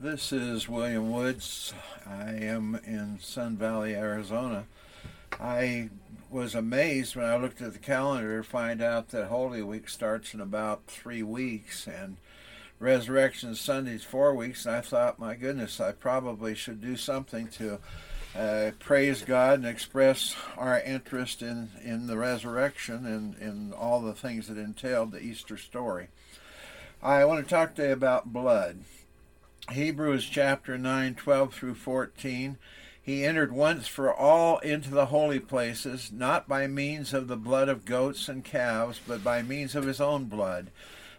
This is William Woods. I am in Sun Valley, Arizona. I was amazed when I looked at the calendar to find out that Holy Week starts in about three weeks and Resurrection Sunday's four weeks. And I thought, my goodness, I probably should do something to uh, praise God and express our interest in, in the resurrection and in all the things that entailed the Easter story. I want to talk today about blood. Hebrews chapter 9, 12 through 14. He entered once for all into the holy places, not by means of the blood of goats and calves, but by means of his own blood,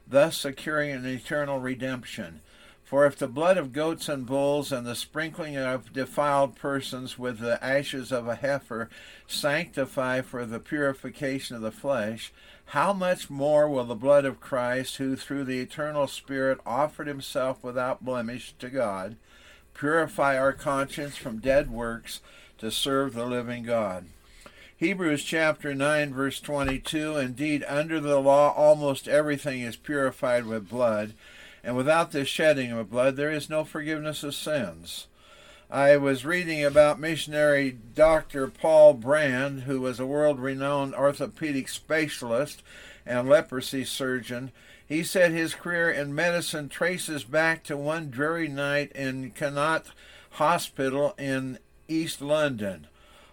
thus securing an eternal redemption. For if the blood of goats and bulls and the sprinkling of defiled persons with the ashes of a heifer sanctify for the purification of the flesh, how much more will the blood of Christ, who through the eternal Spirit offered himself without blemish to God, purify our conscience from dead works to serve the living God? Hebrews chapter 9, verse 22 Indeed, under the law, almost everything is purified with blood, and without this shedding of blood, there is no forgiveness of sins. I was reading about missionary Dr. Paul Brand, who was a world renowned orthopedic specialist and leprosy surgeon. He said his career in medicine traces back to one dreary night in Connaught Hospital in East London.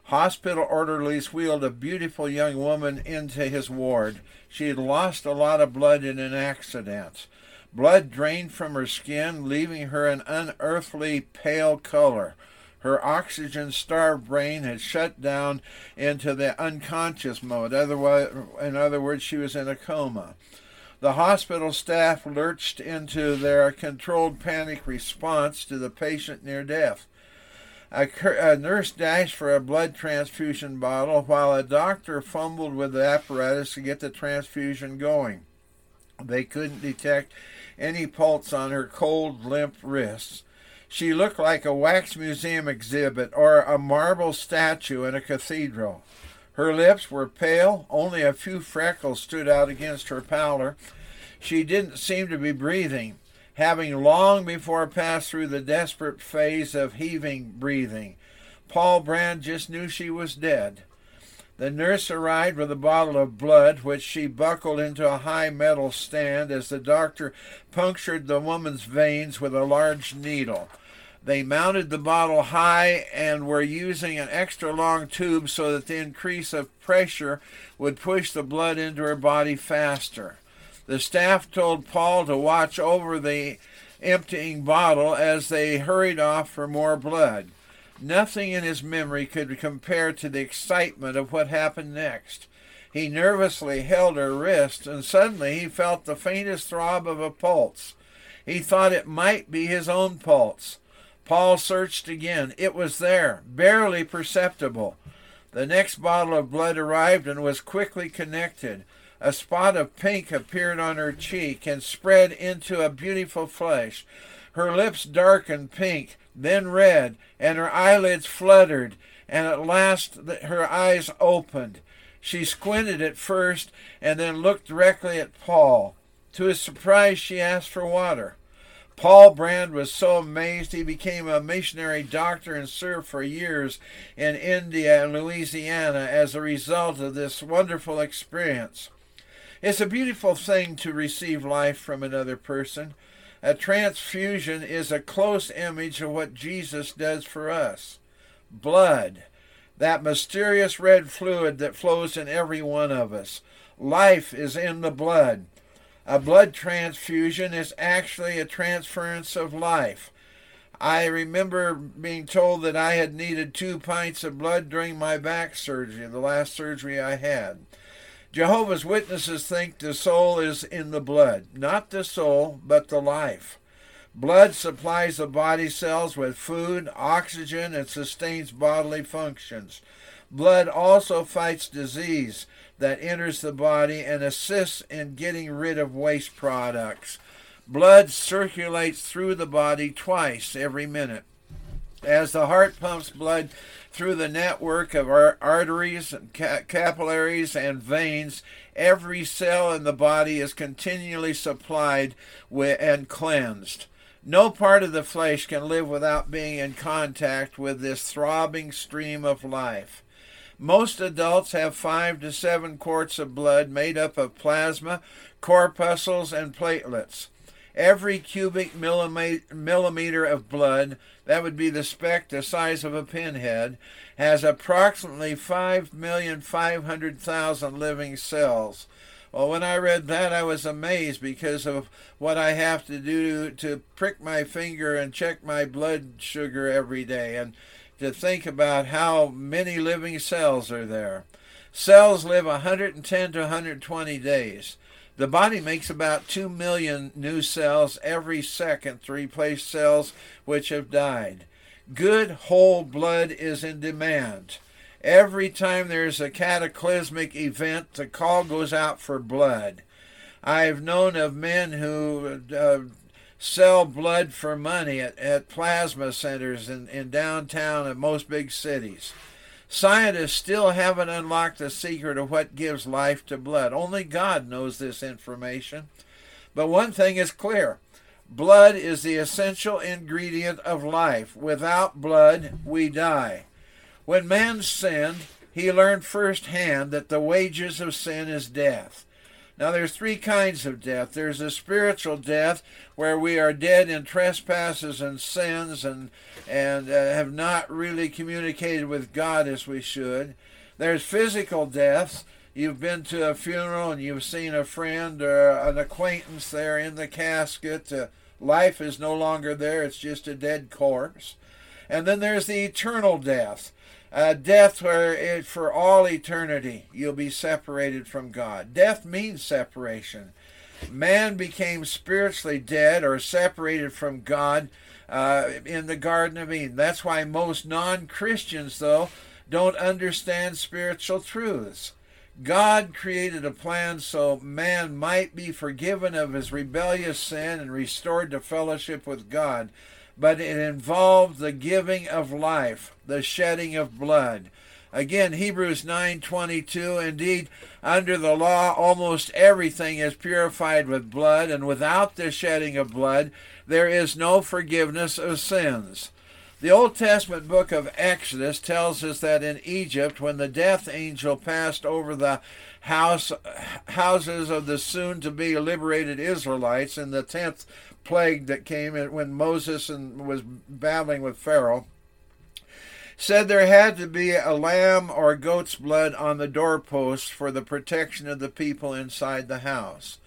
Hospital orderlies wheeled a beautiful young woman into his ward. She had lost a lot of blood in an accident. Blood drained from her skin, leaving her an unearthly pale color. Her oxygen starved brain had shut down into the unconscious mode. Otherwise, in other words, she was in a coma. The hospital staff lurched into their controlled panic response to the patient near death. A, a, nurse dashed for a blood transfusion bottle while a doctor fumbled with the apparatus to get the transfusion going. They couldn't detect any pulse on her cold, limp wrists. She looked like a wax museum exhibit or a marble statue in a cathedral. Her lips were pale, only a few freckles stood out against her pallor. She didn't seem to be breathing, having long before passed through the desperate phase of heaving breathing. Paul Brand just knew she was dead. The nurse arrived with a bottle of blood, which she buckled into a high metal stand as the doctor punctured the woman's veins with a large needle. They mounted the bottle high and were using an extra long tube so that the increase of pressure would push the blood into her body faster. The staff told Paul to watch over the emptying bottle as they hurried off for more blood. Nothing in his memory could compare to the excitement of what happened next. He nervously held her wrist, and suddenly he felt the faintest throb of a pulse. He thought it might be his own pulse. Paul searched again. It was there, barely perceptible. The next bottle of blood arrived and was quickly connected. A spot of pink appeared on her cheek and spread into a beautiful flush. Her lips darkened pink, then red, and her eyelids fluttered, and at last her eyes opened. She squinted at first and then looked directly at Paul. To his surprise, she asked for water. Paul Brand was so amazed he became a missionary doctor and served for years in India and Louisiana as a result of this wonderful experience. It's a beautiful thing to receive life from another person. A transfusion is a close image of what Jesus does for us. Blood, that mysterious red fluid that flows in every one of us. Life is in the blood. A blood transfusion is actually a transference of life. I remember being told that I had needed two pints of blood during my back surgery, the last surgery I had. Jehovah's Witnesses think the soul is in the blood, not the soul, but the life. Blood supplies the body cells with food, oxygen, and sustains bodily functions. Blood also fights disease that enters the body and assists in getting rid of waste products. Blood circulates through the body twice every minute. As the heart pumps blood through the network of our arteries, and capillaries, and veins, every cell in the body is continually supplied with, and cleansed. No part of the flesh can live without being in contact with this throbbing stream of life. Most adults have five to seven quarts of blood made up of plasma, corpuscles, and platelets. Every cubic millimeter of blood, that would be the speck the size of a pinhead, has approximately 5,500,000 living cells. Well, when I read that, I was amazed because of what I have to do to prick my finger and check my blood sugar every day. And to think about how many living cells are there. Cells live 110 to 120 days. The body makes about 2 million new cells every second to replace cells which have died. Good whole blood is in demand. Every time there's a cataclysmic event, the call goes out for blood. I've known of men who uh, sell blood for money at, at plasma centers in, in downtown and most big cities. Scientists still haven't unlocked the secret of what gives life to blood. Only God knows this information. But one thing is clear blood is the essential ingredient of life. Without blood, we die. When man sinned, he learned firsthand that the wages of sin is death. Now, there's three kinds of death. There's a spiritual death where we are dead in trespasses and sins and and uh, have not really communicated with God as we should. There's physical deaths. You've been to a funeral and you've seen a friend or an acquaintance there in the casket. Uh, life is no longer there. It's just a dead corpse. And then there's the eternal death uh, death where it, for all eternity you'll be separated from God. Death means separation. Man became spiritually dead or separated from God uh, in the Garden of Eden. That's why most non Christians, though, don't understand spiritual truths. God created a plan so man might be forgiven of his rebellious sin and restored to fellowship with God but it involved the giving of life, the shedding of blood. Again, Hebrews 9:22, indeed, under the law almost everything is purified with blood, and without the shedding of blood there is no forgiveness of sins. The Old Testament book of Exodus tells us that in Egypt, when the death angel passed over the house, houses of the soon to be liberated Israelites in the 10th plague that came when Moses was battling with Pharaoh, said there had to be a lamb or goat's blood on the doorpost for the protection of the people inside the house.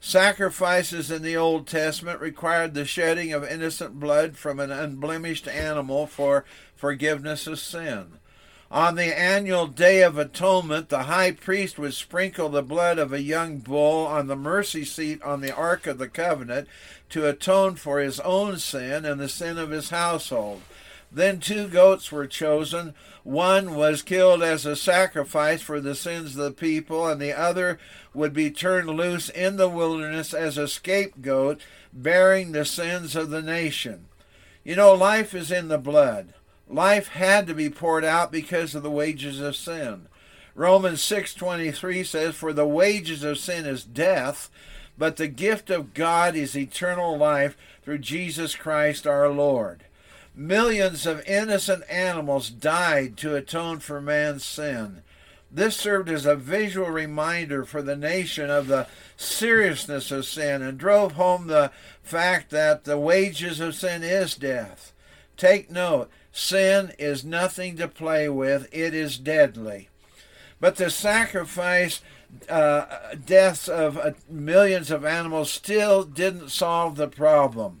Sacrifices in the Old Testament required the shedding of innocent blood from an unblemished animal for forgiveness of sin. On the annual Day of Atonement, the high priest would sprinkle the blood of a young bull on the mercy seat on the Ark of the Covenant to atone for his own sin and the sin of his household. Then two goats were chosen. One was killed as a sacrifice for the sins of the people, and the other would be turned loose in the wilderness as a scapegoat, bearing the sins of the nation. You know, life is in the blood. Life had to be poured out because of the wages of sin. Romans 6:23 says for the wages of sin is death, but the gift of God is eternal life through Jesus Christ our Lord. Millions of innocent animals died to atone for man's sin. This served as a visual reminder for the nation of the seriousness of sin and drove home the fact that the wages of sin is death. Take note, Sin is nothing to play with, it is deadly. But the sacrifice uh, deaths of uh, millions of animals still didn't solve the problem.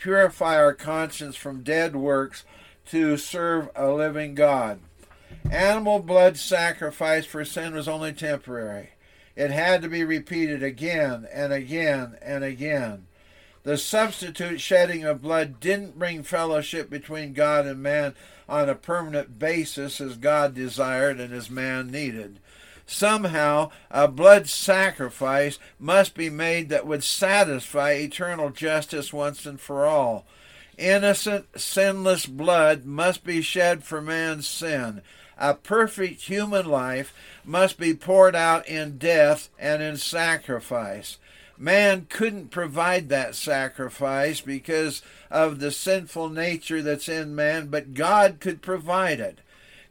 purify our conscience from dead works to serve a living God? Animal blood sacrifice for sin was only temporary. It had to be repeated again and again and again. The substitute shedding of blood didn't bring fellowship between God and man on a permanent basis as God desired and as man needed. Somehow, a blood sacrifice must be made that would satisfy eternal justice once and for all. Innocent, sinless blood must be shed for man's sin. A perfect human life must be poured out in death and in sacrifice. Man couldn't provide that sacrifice because of the sinful nature that's in man, but God could provide it.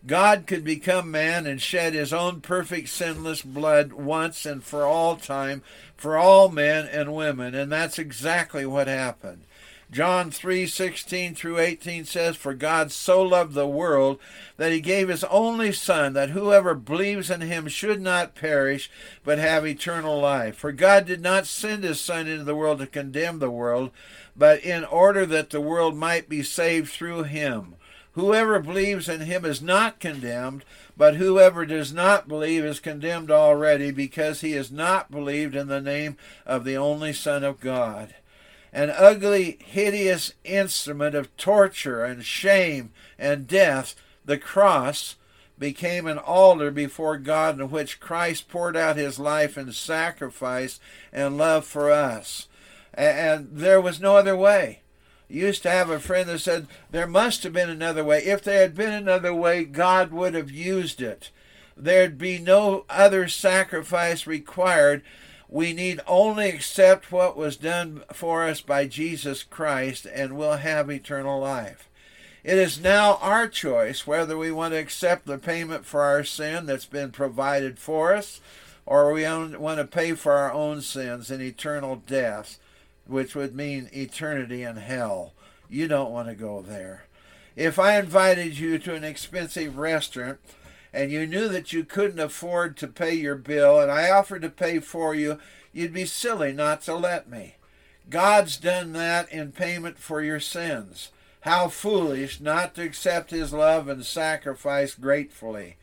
God could become man and shed his own perfect sinless blood once and for all time for all men and women, and that's exactly what happened. John 3:16 through 18 says for God so loved the world that he gave his only son that whoever believes in him should not perish but have eternal life. For God did not send his son into the world to condemn the world but in order that the world might be saved through him whoever believes in him is not condemned but whoever does not believe is condemned already because he has not believed in the name of the only son of God an ugly, hideous instrument of torture and shame and death, the cross, became an altar before God in which Christ poured out his life in sacrifice and love for us. And there was no other way. Used to have a friend that said there must have been another way. If there had been another way, God would have used it. There'd be no other sacrifice required we need only accept what was done for us by Jesus Christ, and we'll have eternal life. It is now our choice whether we want to accept the payment for our sin that's been provided for us, or we want to pay for our own sins in eternal death, which would mean eternity in hell. You don't want to go there. If I invited you to an expensive restaurant, and you knew that you couldn't afford to pay your bill, and I offered to pay for you, you'd be silly not to let me. God's done that in payment for your sins. How foolish not to accept his love and sacrifice gratefully.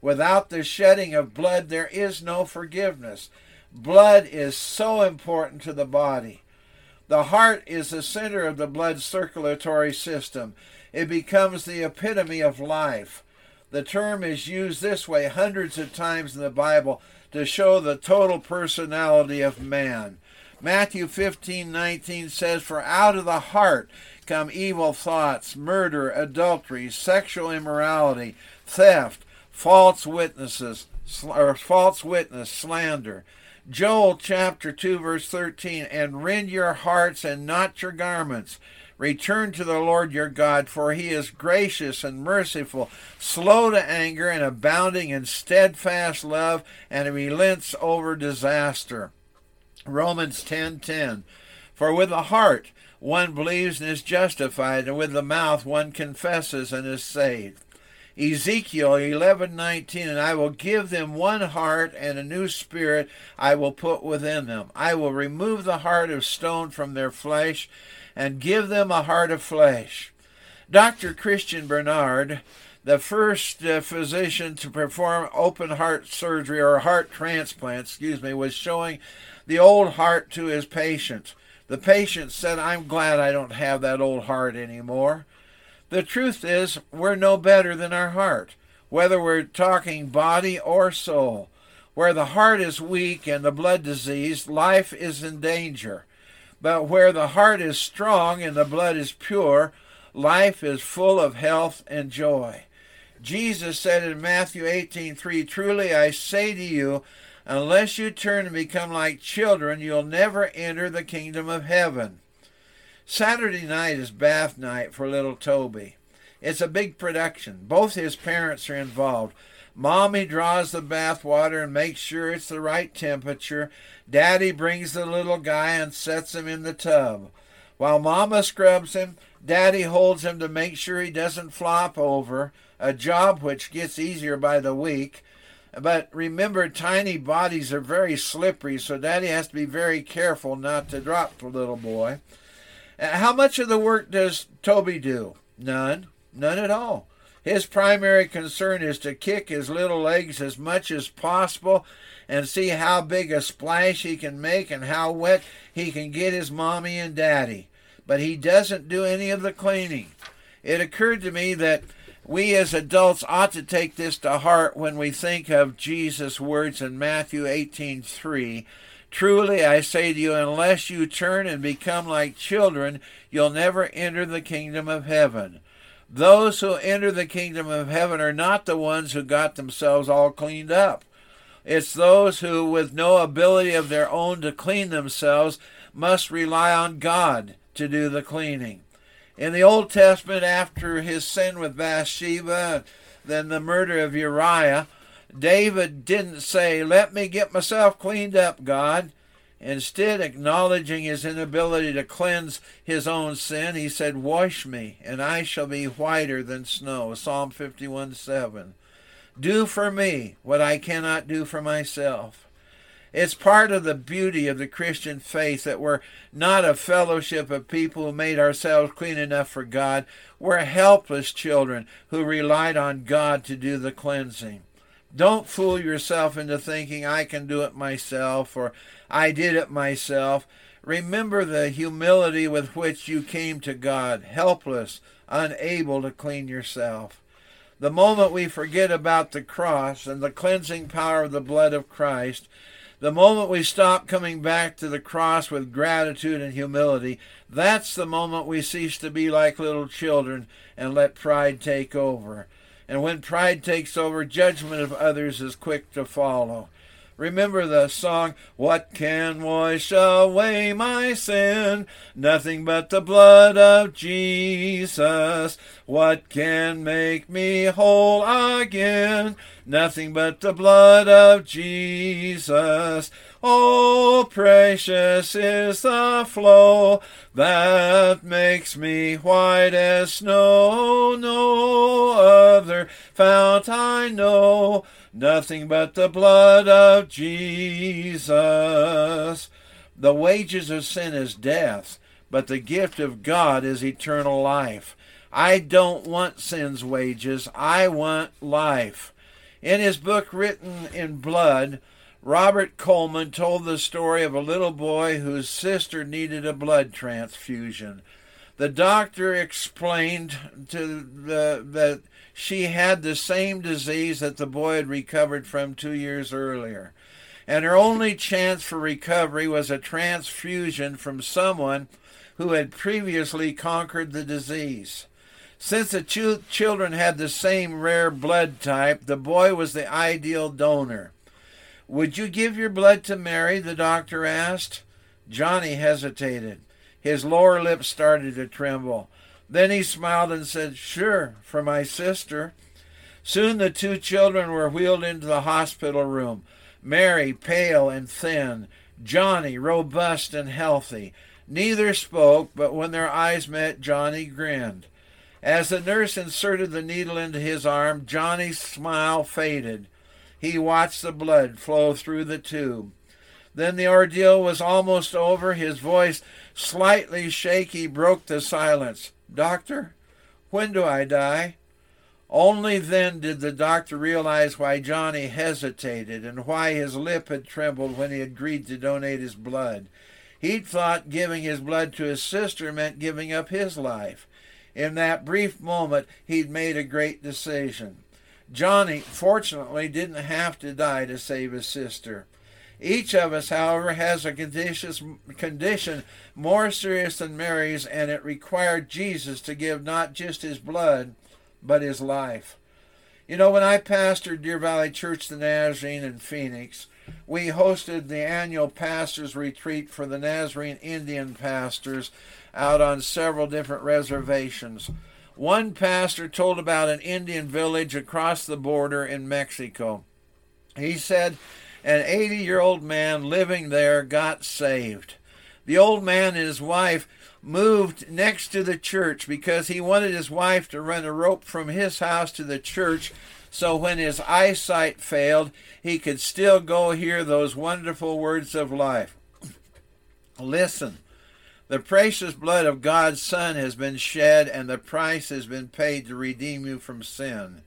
Without the shedding of blood, there is no forgiveness. Blood is so important to the body. The heart is the center of the blood circulatory system. It becomes the epitome of life. The term is used this way hundreds of times in the Bible to show the total personality of man. Matthew 15:19 says for out of the heart come evil thoughts, murder, adultery, sexual immorality, theft, false witnesses, or false witness, slander. Joel chapter 2 verse 13 and rend your hearts and not your garments Return to the Lord your God, for he is gracious and merciful, slow to anger, and abounding in steadfast love, and relents over disaster. Romans 10:10 For with the heart one believes and is justified, and with the mouth one confesses and is saved. Ezekiel 11:19 and I will give them one heart and a new spirit I will put within them. I will remove the heart of stone from their flesh and give them a heart of flesh. Dr. Christian Bernard the first uh, physician to perform open heart surgery or heart transplant, excuse me, was showing the old heart to his patient. The patient said, I'm glad I don't have that old heart anymore. The truth is, we're no better than our heart, whether we're talking body or soul. Where the heart is weak and the blood diseased, life is in danger. But where the heart is strong and the blood is pure, life is full of health and joy. Jesus said in Matthew 18:3, "Truly I say to you, unless you turn and become like children, you'll never enter the kingdom of heaven." Saturday night is bath night for little Toby. It's a big production. Both his parents are involved. Mommy draws the bath water and makes sure it's the right temperature. Daddy brings the little guy and sets him in the tub. While Mama scrubs him, Daddy holds him to make sure he doesn't flop over, a job which gets easier by the week. But remember, tiny bodies are very slippery, so Daddy has to be very careful not to drop the little boy. How much of the work does Toby do? None. None at all. His primary concern is to kick his little legs as much as possible and see how big a splash he can make and how wet he can get his mommy and daddy. But he doesn't do any of the cleaning. It occurred to me that we as adults ought to take this to heart when we think of Jesus' words in Matthew 18:3. Truly I say to you, unless you turn and become like children, you'll never enter the kingdom of heaven. Those who enter the kingdom of heaven are not the ones who got themselves all cleaned up. It's those who, with no ability of their own to clean themselves, must rely on God to do the cleaning. In the Old Testament, after his sin with Bathsheba, then the murder of Uriah, David didn't say, Let me get myself cleaned up, God. Instead, acknowledging his inability to cleanse his own sin, he said, Wash me, and I shall be whiter than snow. Psalm 51 7. Do for me what I cannot do for myself. It's part of the beauty of the Christian faith that we're not a fellowship of people who made ourselves clean enough for God. We're helpless children who relied on God to do the cleansing. Don't fool yourself into thinking I can do it myself or I did it myself. Remember the humility with which you came to God, helpless, unable to clean yourself. The moment we forget about the cross and the cleansing power of the blood of Christ, the moment we stop coming back to the cross with gratitude and humility, that's the moment we cease to be like little children and let pride take over. And when pride takes over, judgment of others is quick to follow. Remember the song, What can wash away my sin? Nothing but the blood of Jesus. What can make me whole again? Nothing but the blood of Jesus. Oh, precious is the flow that makes me white as snow. No other fount I know nothing but the blood of Jesus. The wages of sin is death, but the gift of God is eternal life. I don't want sin's wages, I want life. In his book written in blood, Robert Coleman told the story of a little boy whose sister needed a blood transfusion. The doctor explained to the that she had the same disease that the boy had recovered from two years earlier. And her only chance for recovery was a transfusion from someone who had previously conquered the disease. Since the ch- children had the same rare blood type, the boy was the ideal donor. Would you give your blood to Mary? the doctor asked. Johnny hesitated. His lower lip started to tremble. Then he smiled and said, Sure, for my sister. Soon the two children were wheeled into the hospital room. Mary, pale and thin, Johnny, robust and healthy. Neither spoke, but when their eyes met, Johnny grinned. As the nurse inserted the needle into his arm, Johnny's smile faded. He watched the blood flow through the tube. Then the ordeal was almost over. His voice, slightly shaky, broke the silence. Doctor, when do I die? Only then did the doctor realize why Johnny hesitated and why his lip had trembled when he agreed to donate his blood. He'd thought giving his blood to his sister meant giving up his life. In that brief moment, he'd made a great decision. Johnny, fortunately, didn't have to die to save his sister. Each of us, however, has a condition more serious than Mary's, and it required Jesus to give not just his blood, but his life. You know, when I pastored Deer Valley Church the Nazarene in Phoenix, we hosted the annual pastors' retreat for the Nazarene Indian pastors out on several different reservations. One pastor told about an Indian village across the border in Mexico. He said an 80 year old man living there got saved. The old man and his wife moved next to the church because he wanted his wife to run a rope from his house to the church so when his eyesight failed, he could still go hear those wonderful words of life. Listen, The precious blood of God's Son has been shed, and the price has been paid to redeem you from sin.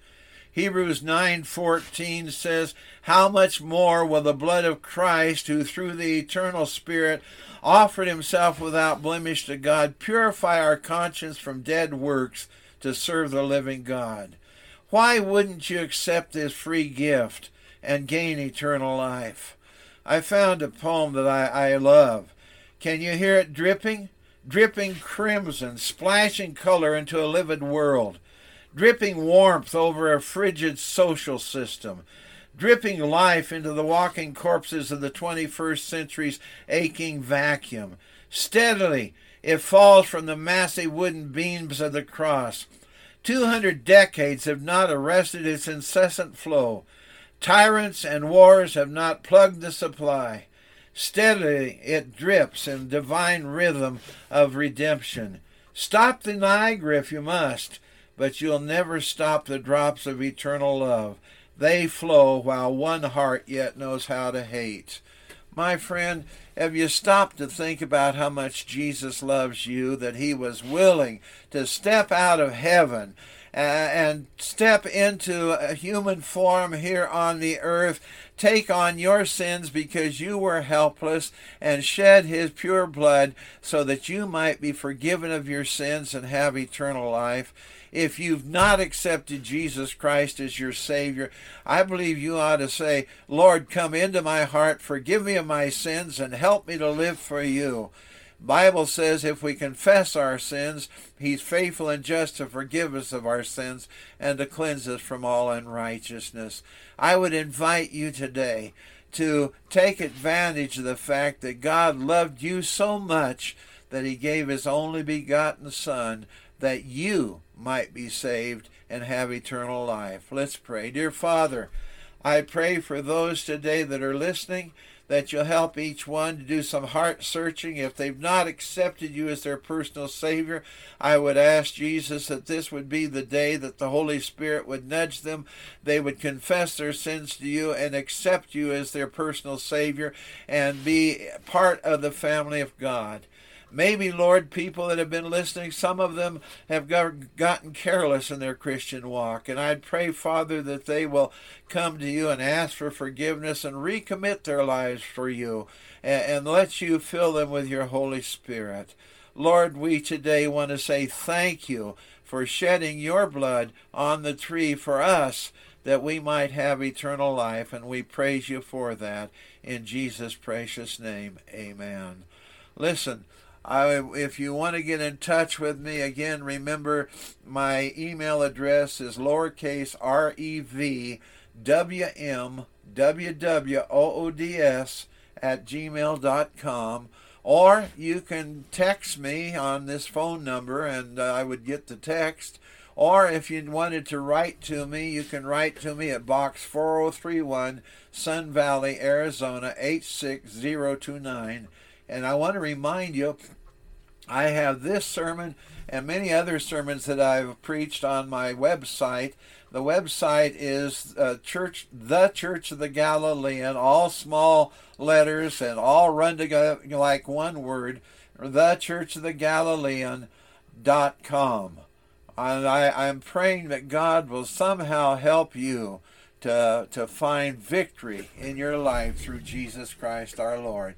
Hebrews 9:14 says, "How much more will the blood of Christ, who through the eternal Spirit offered himself without blemish to God, purify our conscience from dead works to serve the living God?" Why wouldn't you accept this free gift and gain eternal life? I found a poem that I, I love. Can you hear it dripping? Dripping crimson, splashing color into a livid world, dripping warmth over a frigid social system, dripping life into the walking corpses of the 21st century's aching vacuum. Steadily, it falls from the massive wooden beams of the cross. Two hundred decades have not arrested its incessant flow. Tyrants and wars have not plugged the supply. Steadily it drips in divine rhythm of redemption. Stop the Niagara if you must, but you'll never stop the drops of eternal love. They flow while one heart yet knows how to hate. My friend, have you stopped to think about how much Jesus loves you, that he was willing to step out of heaven uh, and step into a human form here on the earth, take on your sins because you were helpless, and shed his pure blood so that you might be forgiven of your sins and have eternal life. If you've not accepted Jesus Christ as your Savior, I believe you ought to say, Lord, come into my heart, forgive me of my sins, and help me to live for you. Bible says if we confess our sins, he's faithful and just to forgive us of our sins and to cleanse us from all unrighteousness. I would invite you today to take advantage of the fact that God loved you so much that he gave his only begotten Son that you might be saved and have eternal life. Let's pray. Dear Father, I pray for those today that are listening that you'll help each one to do some heart searching. If they've not accepted you as their personal Savior, I would ask Jesus that this would be the day that the Holy Spirit would nudge them. They would confess their sins to you and accept you as their personal Savior and be part of the family of God. Maybe, Lord, people that have been listening, some of them have gotten careless in their Christian walk. And I'd pray, Father, that they will come to you and ask for forgiveness and recommit their lives for you and, and let you fill them with your Holy Spirit. Lord, we today want to say thank you for shedding your blood on the tree for us that we might have eternal life, and we praise you for that. In Jesus' precious name, amen. Listen, I, if you want to get in touch with me, again, remember my email address is lowercase r e v w m w w o o d s at gmail.com. Or you can text me on this phone number and uh, I would get the text. Or if you wanted to write to me, you can write to me at Box 4031, Sun Valley, Arizona 86029. And I want to remind you, I have this sermon and many other sermons that I've preached on my website. The website is uh, Church, the Church of the Galilean, all small letters and all run together like one word. The Church of the dot com. And I, I'm praying that God will somehow help you to, to find victory in your life through Jesus Christ our Lord.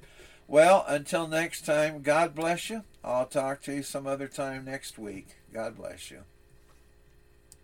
Well, until next time, God bless you. I'll talk to you some other time next week. God bless you.